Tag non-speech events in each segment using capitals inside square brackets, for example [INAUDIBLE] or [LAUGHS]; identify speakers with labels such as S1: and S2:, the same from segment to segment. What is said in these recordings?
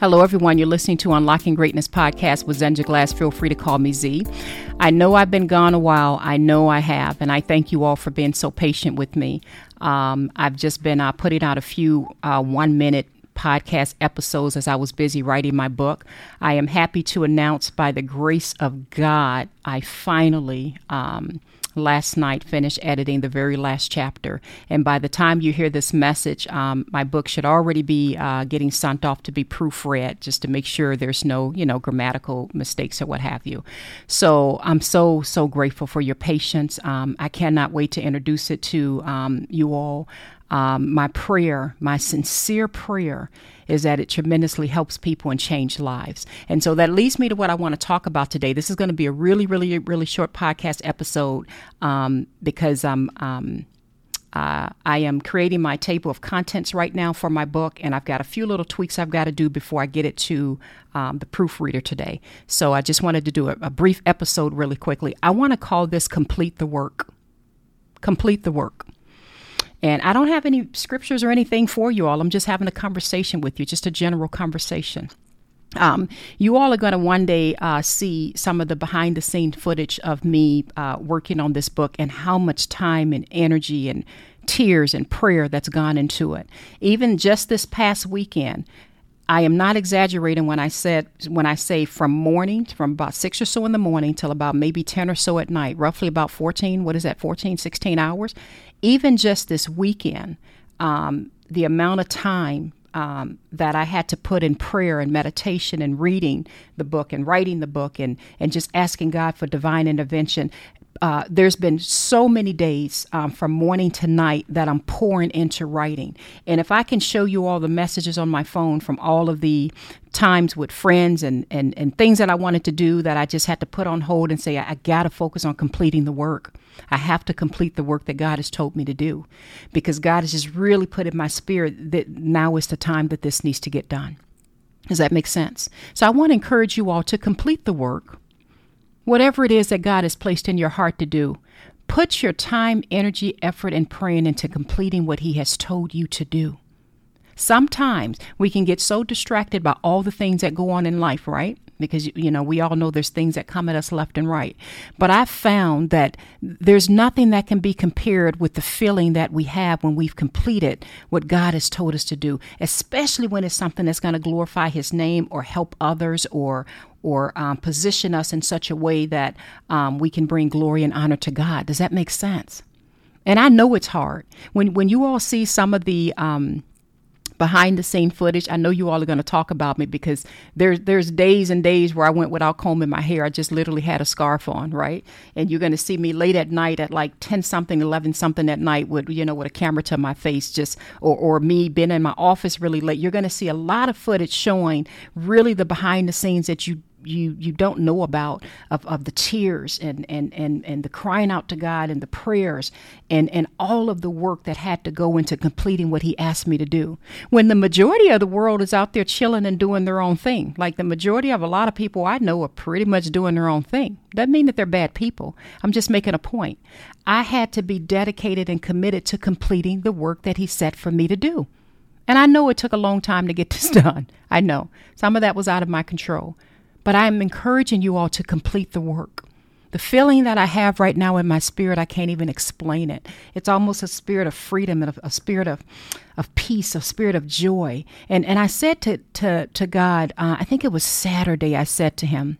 S1: Hello, everyone. You're listening to Unlocking Greatness podcast with Zenja Glass. Feel free to call me Z. I know I've been gone a while. I know I have, and I thank you all for being so patient with me. Um, I've just been uh, putting out a few uh, one minute podcast episodes as I was busy writing my book. I am happy to announce, by the grace of God, I finally. Um, last night finished editing the very last chapter. And by the time you hear this message, um, my book should already be uh, getting sent off to be proofread just to make sure there's no, you know, grammatical mistakes or what have you. So I'm so, so grateful for your patience. Um, I cannot wait to introduce it to um, you all. Um, my prayer, my sincere prayer, is that it tremendously helps people and change lives. And so that leads me to what I want to talk about today. This is going to be a really, really, really short podcast episode um, because I'm. Um, uh, I am creating my table of contents right now for my book, and I've got a few little tweaks I've got to do before I get it to um, the proofreader today. So I just wanted to do a, a brief episode really quickly. I want to call this Complete the Work. Complete the Work. And I don't have any scriptures or anything for you all. I'm just having a conversation with you, just a general conversation. Um, you all are going to one day uh, see some of the behind the scene footage of me uh, working on this book and how much time and energy and tears and prayer that's gone into it. Even just this past weekend, I am not exaggerating when I said when I say from morning, from about six or so in the morning till about maybe 10 or so at night, roughly about 14, what is that, 14, 16 hours. Even just this weekend, um, the amount of time um, that I had to put in prayer and meditation and reading the book and writing the book and, and just asking God for divine intervention uh, there's been so many days um, from morning to night that I'm pouring into writing. And if I can show you all the messages on my phone from all of the times with friends and, and, and things that I wanted to do that I just had to put on hold and say, I, I got to focus on completing the work. I have to complete the work that God has told me to do because God has just really put in my spirit that now is the time that this needs to get done. Does that make sense? So I want to encourage you all to complete the work Whatever it is that God has placed in your heart to do, put your time, energy, effort, and praying into completing what He has told you to do. Sometimes we can get so distracted by all the things that go on in life, right? Because, you know, we all know there's things that come at us left and right. But I've found that there's nothing that can be compared with the feeling that we have when we've completed what God has told us to do, especially when it's something that's going to glorify His name or help others or, or um, position us in such a way that um, we can bring glory and honor to God. Does that make sense? And I know it's hard when when you all see some of the um, behind the scene footage. I know you all are going to talk about me because there's there's days and days where I went without combing my hair. I just literally had a scarf on, right? And you're going to see me late at night at like 10 something, 11 something at night with you know with a camera to my face just or or me being in my office really late. You're going to see a lot of footage showing really the behind the scenes that you you you don't know about of, of the tears and, and and and the crying out to God and the prayers and and all of the work that had to go into completing what he asked me to do. When the majority of the world is out there chilling and doing their own thing like the majority of a lot of people I know are pretty much doing their own thing. Doesn't mean that they're bad people. I'm just making a point. I had to be dedicated and committed to completing the work that he set for me to do. And I know it took a long time to get [LAUGHS] this done. I know. Some of that was out of my control but I'm encouraging you all to complete the work. The feeling that I have right now in my spirit, I can't even explain it. It's almost a spirit of freedom and a, a spirit of, of peace, a spirit of joy. And and I said to to to God, uh, I think it was Saturday. I said to Him,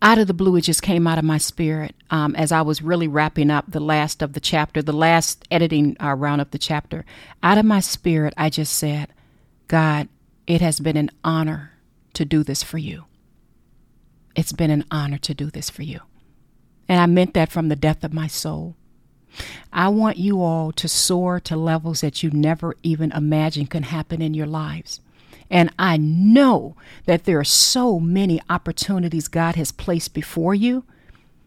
S1: out of the blue, it just came out of my spirit um, as I was really wrapping up the last of the chapter, the last editing uh, round of the chapter. Out of my spirit, I just said, God, it has been an honor to do this for you. It's been an honor to do this for you. And I meant that from the depth of my soul. I want you all to soar to levels that you never even imagined can happen in your lives. And I know that there are so many opportunities God has placed before you.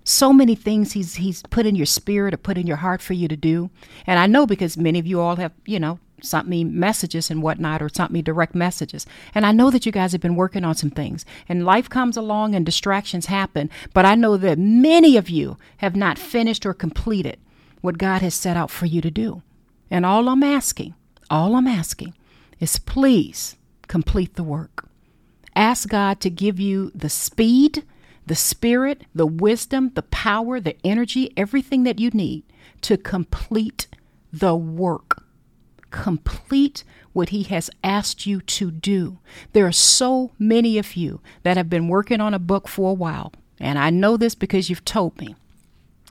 S1: So many things he's he's put in your spirit or put in your heart for you to do. And I know because many of you all have, you know, sent me messages and whatnot or sent me direct messages. And I know that you guys have been working on some things. And life comes along and distractions happen. But I know that many of you have not finished or completed what God has set out for you to do. And all I'm asking, all I'm asking is please complete the work. Ask God to give you the speed, the spirit, the wisdom, the power, the energy, everything that you need to complete the work. Complete what He has asked you to do. There are so many of you that have been working on a book for a while, and I know this because you've told me.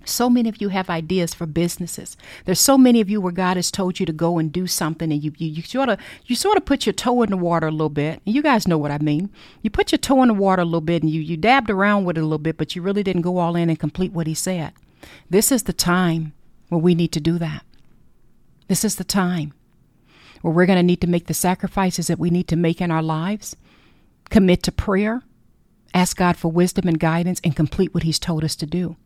S1: So many of you have ideas for businesses. There's so many of you where God has told you to go and do something, and you you, you sort of you sort of put your toe in the water a little bit. And You guys know what I mean. You put your toe in the water a little bit, and you you dabbed around with it a little bit, but you really didn't go all in and complete what He said. This is the time where we need to do that. This is the time where we're going to need to make the sacrifices that we need to make in our lives, commit to prayer, ask God for wisdom and guidance, and complete what He's told us to do.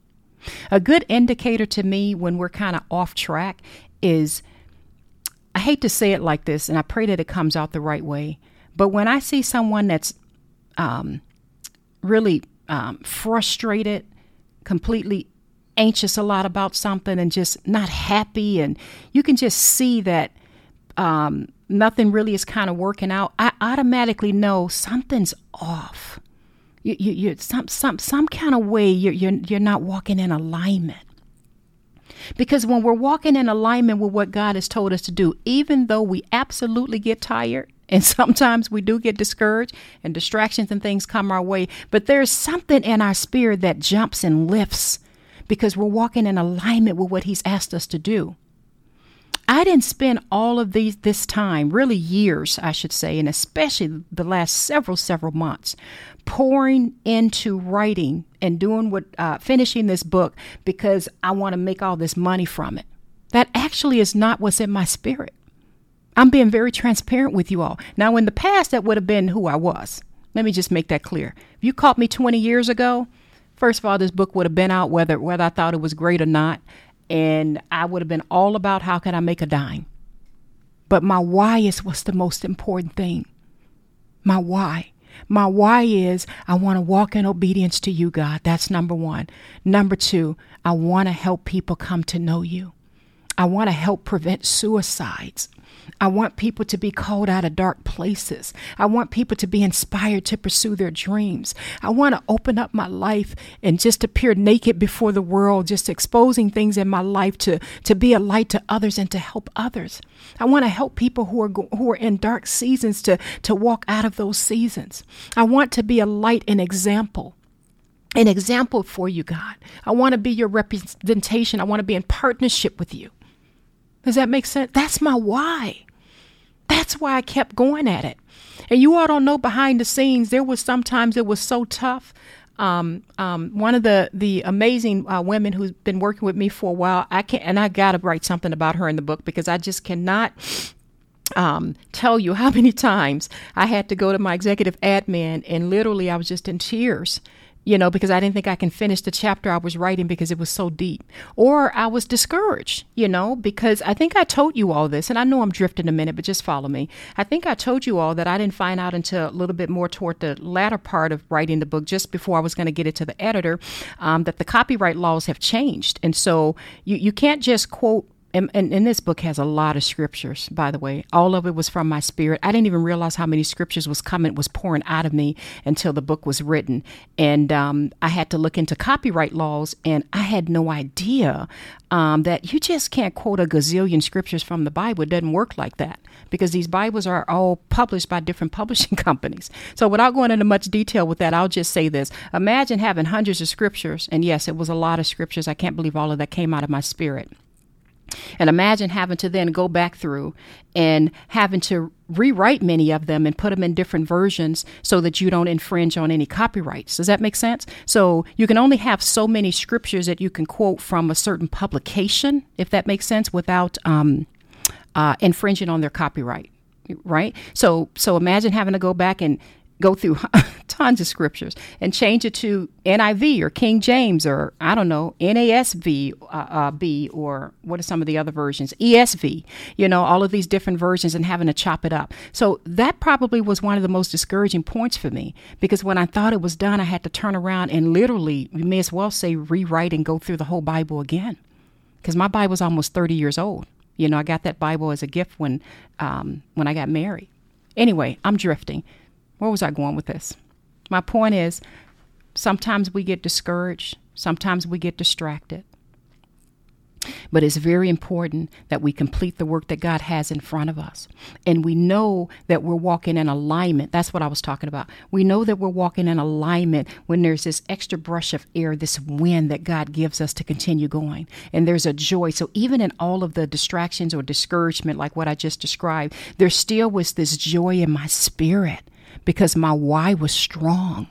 S1: A good indicator to me when we're kind of off track is I hate to say it like this, and I pray that it comes out the right way, but when I see someone that's um, really um, frustrated, completely anxious a lot about something, and just not happy, and you can just see that um, nothing really is kind of working out, I automatically know something's off you, you, you some, some, some kind of way you're, you're, you're not walking in alignment. Because when we're walking in alignment with what God has told us to do, even though we absolutely get tired, [LAUGHS] and sometimes we do get discouraged and distractions and things come our way, but there's something in our spirit that jumps and lifts because we're walking in alignment with what He's asked us to do. I didn't spend all of these this time, really years, I should say, and especially the last several several months, pouring into writing and doing what uh, finishing this book because I want to make all this money from it. That actually is not what's in my spirit. I'm being very transparent with you all. Now, in the past, that would have been who I was. Let me just make that clear. If you caught me 20 years ago, first of all, this book would have been out whether whether I thought it was great or not and I would have been all about how can I make a dime. But my why is what's the most important thing. My why. My why is I want to walk in obedience to you, God. That's number one. Number two, I want to help people come to know you. I want to help prevent suicides. I want people to be called out of dark places. I want people to be inspired to pursue their dreams. I want to open up my life and just appear naked before the world, just exposing things in my life to, to be a light to others and to help others. I want to help people who are who are in dark seasons to, to walk out of those seasons. I want to be a light and example an example for you, God. I want to be your representation. I want to be in partnership with you. Does that make sense? That's my why. That's why I kept going at it. And you all don't know behind the scenes, there was sometimes it was so tough. Um, um, one of the the amazing uh, women who's been working with me for a while, I can and I got to write something about her in the book because I just cannot um, tell you [LAUGHS] how many times I had to go to my executive admin and literally I was just in tears you know, because I didn't think I can finish the chapter I was writing because it was so deep. Or I was discouraged, you know, because I think I told you all this, and I know I'm drifting a minute, but just follow me. I think I told you all that I didn't find out until a little bit more toward the latter part of writing the book, just before I was going to get it to the editor, um, that the copyright laws have changed. And so you, you can't just quote and, and, and, this book has a lot of scriptures by the way. All of it was from my spirit. I didn't even realize how many scriptures was coming was pouring out of me until the book was written. And um, i had to look into copyright laws and i had no idea um, that you just can't quote a gazillion scriptures from the bible. It doesn't work like that because these bibles are all published by different [LAUGHS] publishing companies. So without going into much detail with that i'll just say this. Imagine having hundreds of scriptures and yes it was a lot of scriptures. I can't believe all of that came out of my spirit and imagine having to then go back through and having to rewrite many of them and put them in different versions so that you don't infringe on any copyrights. Does that make sense? So you can only have so many scriptures that you can quote from a certain publication, if that makes sense, without um, uh, infringing on their copyright. Right. So so imagine having to go back and go through [LAUGHS] tons of scriptures and change it to NIV or King James or I don't know NASV uh, uh, B or what are some of the other versions? ESV you know all of these different versions and having to chop it up. So that probably was one of the most discouraging points for me because when I thought it was done I had to turn around and literally you may as well say rewrite and go through the whole Bible again. Because my Bible's almost 30 years old. You know I got that Bible as a gift when um, when I got married. Anyway, I'm drifting. Where was I going with this? My point is sometimes we get discouraged, sometimes we get distracted. But it's very important that we complete the work that God has in front of us. And we know that we're walking in alignment. That's what I was talking about. We know that we're walking in alignment when there's this extra brush of air, this wind that God gives us to continue going. And there's a joy. So even in all of the distractions or discouragement, like what I just described, there still was this joy in my spirit because my why was strong.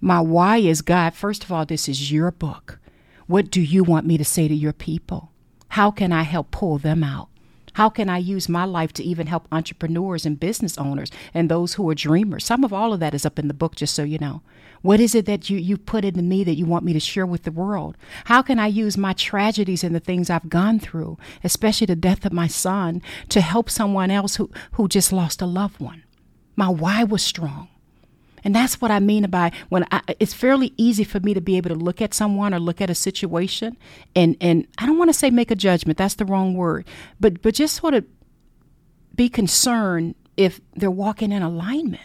S1: My why is God, first of all, this is your book. What do you want me to say to your people? How can I help pull them out? How can I use my life to even help entrepreneurs and business owners and those who are dreamers? Some of all of that is up in the book, just so you know. What is it that you, you put into me that you want me to share with the world? How can I use my tragedies and the things I've gone through, especially the death of my son, to help someone else who, who just lost a loved one? My why was strong. And that's what I mean by when I, it's fairly easy for me to be able to look at someone or look at a situation and and I don't want to say make a judgment, that's the wrong word, but but just sort of be concerned if they're walking in alignment.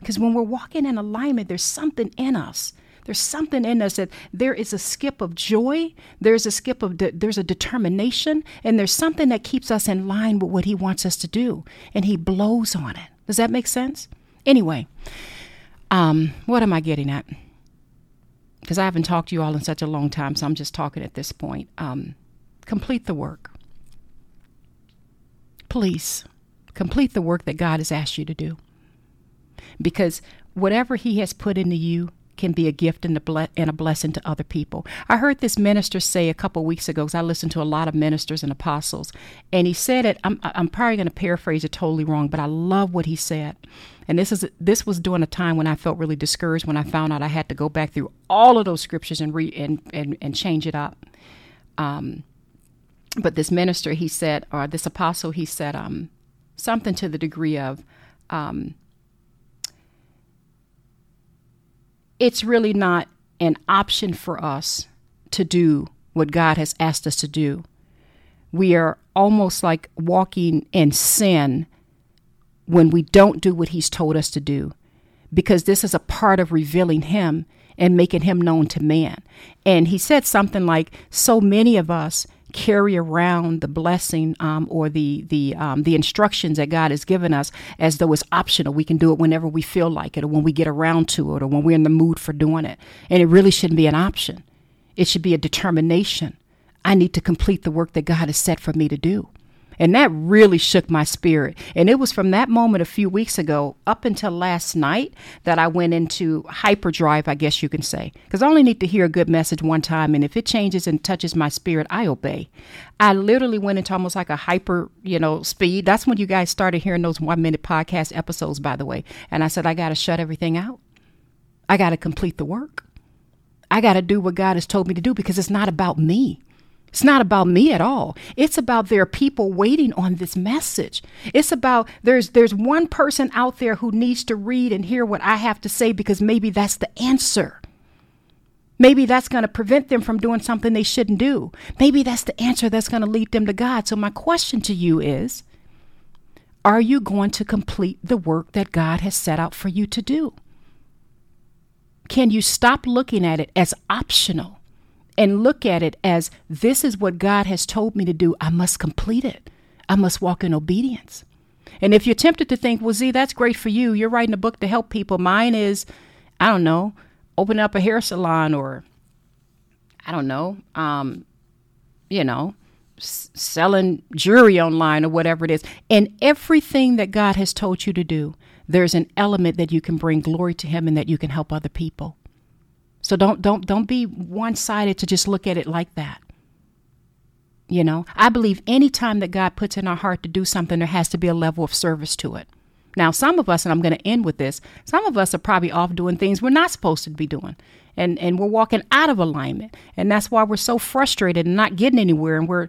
S1: Because when we're walking in alignment, there's something in us. There's something in us that there is a skip of joy, there's a skip of de- there's a determination, and there's something that keeps us in line with what he wants us to do, and he blows on it. Does that make sense? Anyway, um, what am I getting at? Because I haven't talked to you all in such a long time, so I'm just talking at this point. Um, complete the work. Please, complete the work that God has asked you to do. Because whatever He has put into you, can be a gift and a, ble- and a blessing to other people. I heard this minister say a couple weeks ago, because I listened to a lot of ministers and apostles, and he said it. I'm, I'm probably going to paraphrase it totally wrong, but I love what he said. And this is this was during a time when I felt really discouraged when I found out I had to go back through all of those scriptures and read and, and, and change it up. Um, but this minister, he said, or this apostle, he said um, something to the degree of, um, it's really not an option for us to do what God has asked us to do. We are almost like walking in sin when we don't do what He's told us to do, because this is a part of revealing Him and making Him known to man. And He said something like, So many of us carry around the blessing um, or the the um, the instructions that God has given us as though it's optional. We can do it whenever we feel like it, or when we get around to it, or when we're in the mood for doing it. And it really shouldn't be an option. It should be a determination. I need to complete the work that God has set for me to do. And that really shook my spirit. And it was from that moment a few weeks ago up until last night that I went into hyperdrive, I guess you can say. Because I only need to hear a good message one time. And if it changes and touches my spirit, I obey. I literally went into almost like a hyper, you know, speed. That's when you guys started hearing those one minute podcast episodes, by the way. And I said, I got to shut everything out. I got to complete the work. I got to do what God has told me to do because it's not about me. It's not about me at all. It's about there are people waiting on this message. It's about there's there's one person out there who needs to read and hear what I have to say because maybe that's the answer. Maybe that's going to prevent them from doing something they shouldn't do. Maybe that's the answer that's going to lead them to God. So my question to you is are you going to complete the work that God has set out for you to do? Can you stop looking at it as optional? And look at it as this is what God has told me to do. I must complete it. I must walk in obedience. And if you're tempted to think, well, Z, that's great for you. You're writing a book to help people. Mine is, I don't know, open up a hair salon or, I don't know, um, you know, selling jewelry online or whatever it is. And everything that God has told you to do, there's an element that you can bring glory to Him and that you can help other people. So don't don't don't be one-sided to just look at it like that. You know, I believe anytime that God puts in our heart to do something, there has to be a level of service to it. Now, some of us, and I'm going to end with this, some of us are probably off doing things we're not supposed to be doing. And, and we're walking out of alignment. And that's why we're so frustrated and not getting anywhere. And we're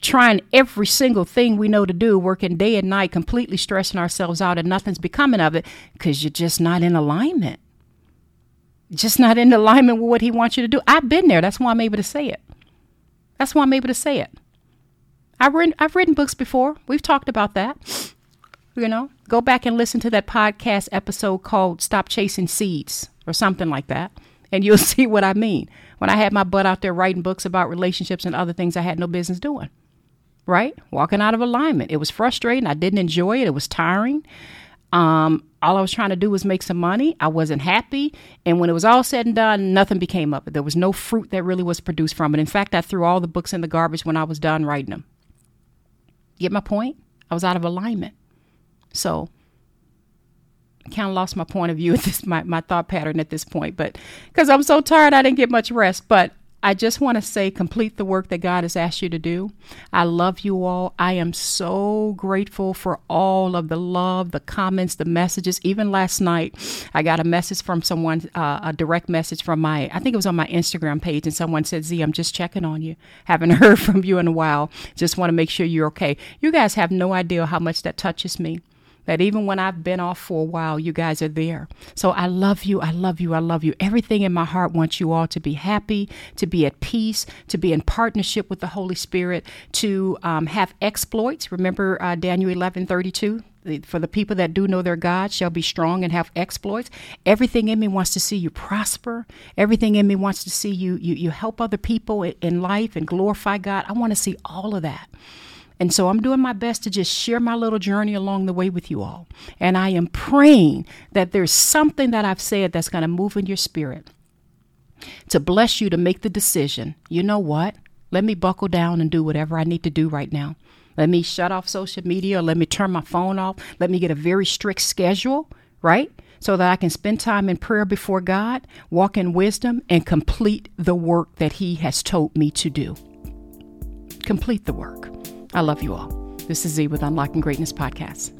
S1: trying every single thing we know to do, working day and night, completely stressing ourselves out, and nothing's becoming of it because you're just not in alignment just not in alignment with what he wants you to do. I've been there. That's why I'm able to say it. That's why I'm able to say it. I've written, I've written books before. We've talked about that. You know, go back and listen to that podcast episode called Stop Chasing Seeds or something like that, and you'll [LAUGHS] see what I mean. When I had my butt out there writing books about relationships and other things I had no business doing, right? Walking out of alignment. It was frustrating. I didn't enjoy it. It was tiring. Um, all I was trying to do was make some money. I wasn't happy. And when it was all said and done, nothing became of it. There was no fruit that really was produced from it. In fact, I threw all the books in the garbage when I was done writing them. Get my point? I was out of alignment. So kind of lost my point of view at this, my, my thought pattern at this point, but because I'm so tired, I didn't get much rest. But I just want to say complete the work that God has asked you to do. I love you all. I am so grateful for all of the love, the comments, the messages. Even last night, I got a message from someone, uh, a direct message from my, I think it was on my Instagram page, and someone said, Z, I'm just checking on you. Haven't [LAUGHS] heard from you in a while. Just want to make sure you're okay. You guys have no idea how much that touches me that even when I've been off for a while, you guys are there. So I love you. I love you. I love you. Everything in my heart wants you all to be happy, to be at peace, to be in partnership with the Holy Spirit, to um, have exploits. Remember uh, Daniel 11 32? For the people that do know their God shall be strong and have exploits. Everything in me wants to see you prosper. Everything in me wants to see you you, you help other people in life and glorify God. I want to see all of that. And so I'm doing my best to just share my little journey along the way with you all. And I am praying that there's something that I've said that's going to move in your spirit to bless you to make the decision. You know what? Let me buckle down and do whatever I need to do right now. Let me shut off social media. Let me turn my phone off. Let me get a very strict schedule, right? So that I can spend time in prayer before God, walk in wisdom, and complete the work that He has told me to do. Complete the work. I love you all. This is Z with Unlocking Greatness Podcast.